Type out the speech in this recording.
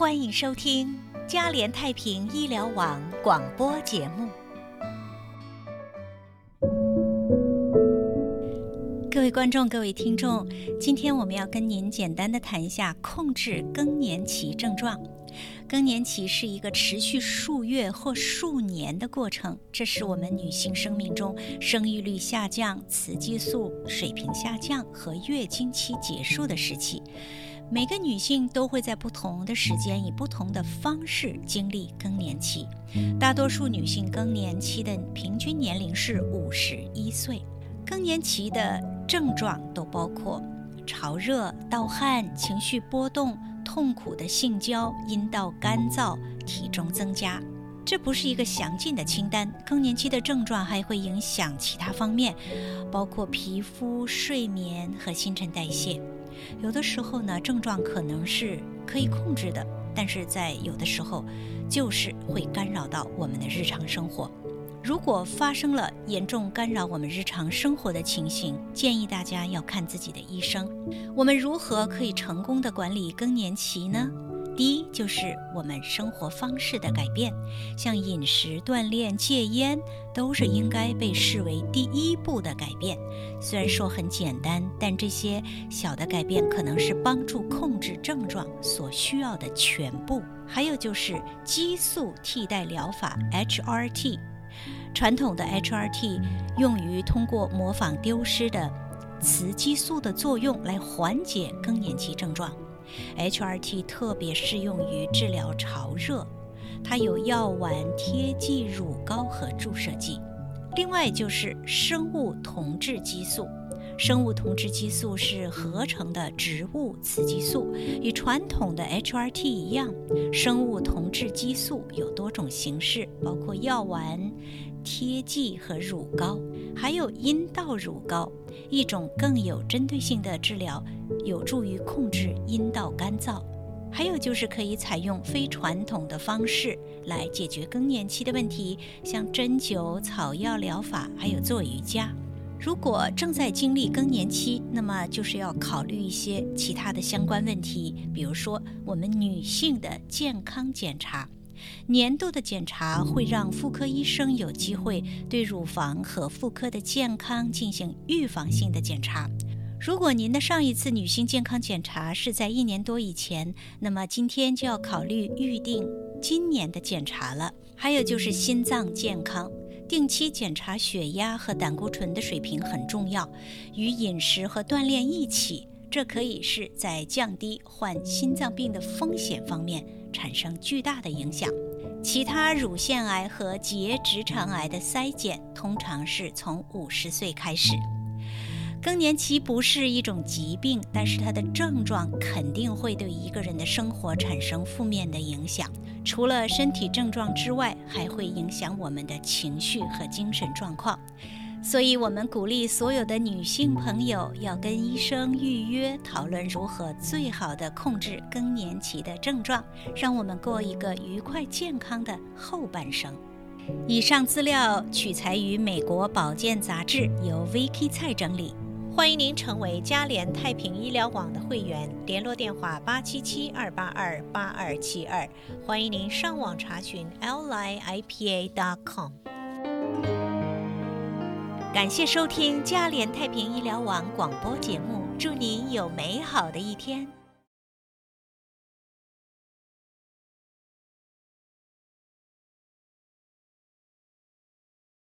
欢迎收听嘉联太平医疗网广播节目。各位观众、各位听众，今天我们要跟您简单的谈一下控制更年期症状。更年期是一个持续数月或数年的过程，这是我们女性生命中生育率下降、雌激素水平下降和月经期结束的时期。每个女性都会在不同的时间以不同的方式经历更年期。大多数女性更年期的平均年龄是五十一岁。更年期的症状都包括潮热、盗汗、情绪波动。痛苦的性交、阴道干燥、体重增加，这不是一个详尽的清单。更年期的症状还会影响其他方面，包括皮肤、睡眠和新陈代谢。有的时候呢，症状可能是可以控制的，但是在有的时候，就是会干扰到我们的日常生活。如果发生了严重干扰我们日常生活的情形，建议大家要看自己的医生。我们如何可以成功的管理更年期呢？第一，就是我们生活方式的改变，像饮食、锻炼、戒烟，都是应该被视为第一步的改变。虽然说很简单，但这些小的改变可能是帮助控制症状所需要的全部。还有就是激素替代疗法 （HRT）。传统的 HRT 用于通过模仿丢失的雌激素的作用来缓解更年期症状。HRT 特别适用于治疗潮热，它有药丸、贴剂、乳膏和注射剂。另外就是生物同质激素。生物同质激素是合成的植物雌激素，与传统的 HRT 一样。生物同质激素有多种形式，包括药丸、贴剂和乳膏，还有阴道乳膏，一种更有针对性的治疗，有助于控制阴道干燥。还有就是可以采用非传统的方式来解决更年期的问题，像针灸、草药疗法，还有做瑜伽。如果正在经历更年期，那么就是要考虑一些其他的相关问题，比如说我们女性的健康检查。年度的检查会让妇科医生有机会对乳房和妇科的健康进行预防性的检查。如果您的上一次女性健康检查是在一年多以前，那么今天就要考虑预定今年的检查了。还有就是心脏健康。定期检查血压和胆固醇的水平很重要，与饮食和锻炼一起，这可以是在降低患心脏病的风险方面产生巨大的影响。其他乳腺癌和结直肠癌的筛检通常是从五十岁开始。更年期不是一种疾病，但是它的症状肯定会对一个人的生活产生负面的影响。除了身体症状之外，还会影响我们的情绪和精神状况。所以，我们鼓励所有的女性朋友要跟医生预约，讨论如何最好的控制更年期的症状，让我们过一个愉快健康的后半生。以上资料取材于美国保健杂志，由 Vicky 蔡整理。欢迎您成为嘉联太平医疗网的会员，联络电话八七七二八二八二七二。欢迎您上网查询 liipa.com。感谢收听嘉联太平医疗网广播节目，祝您有美好的一天。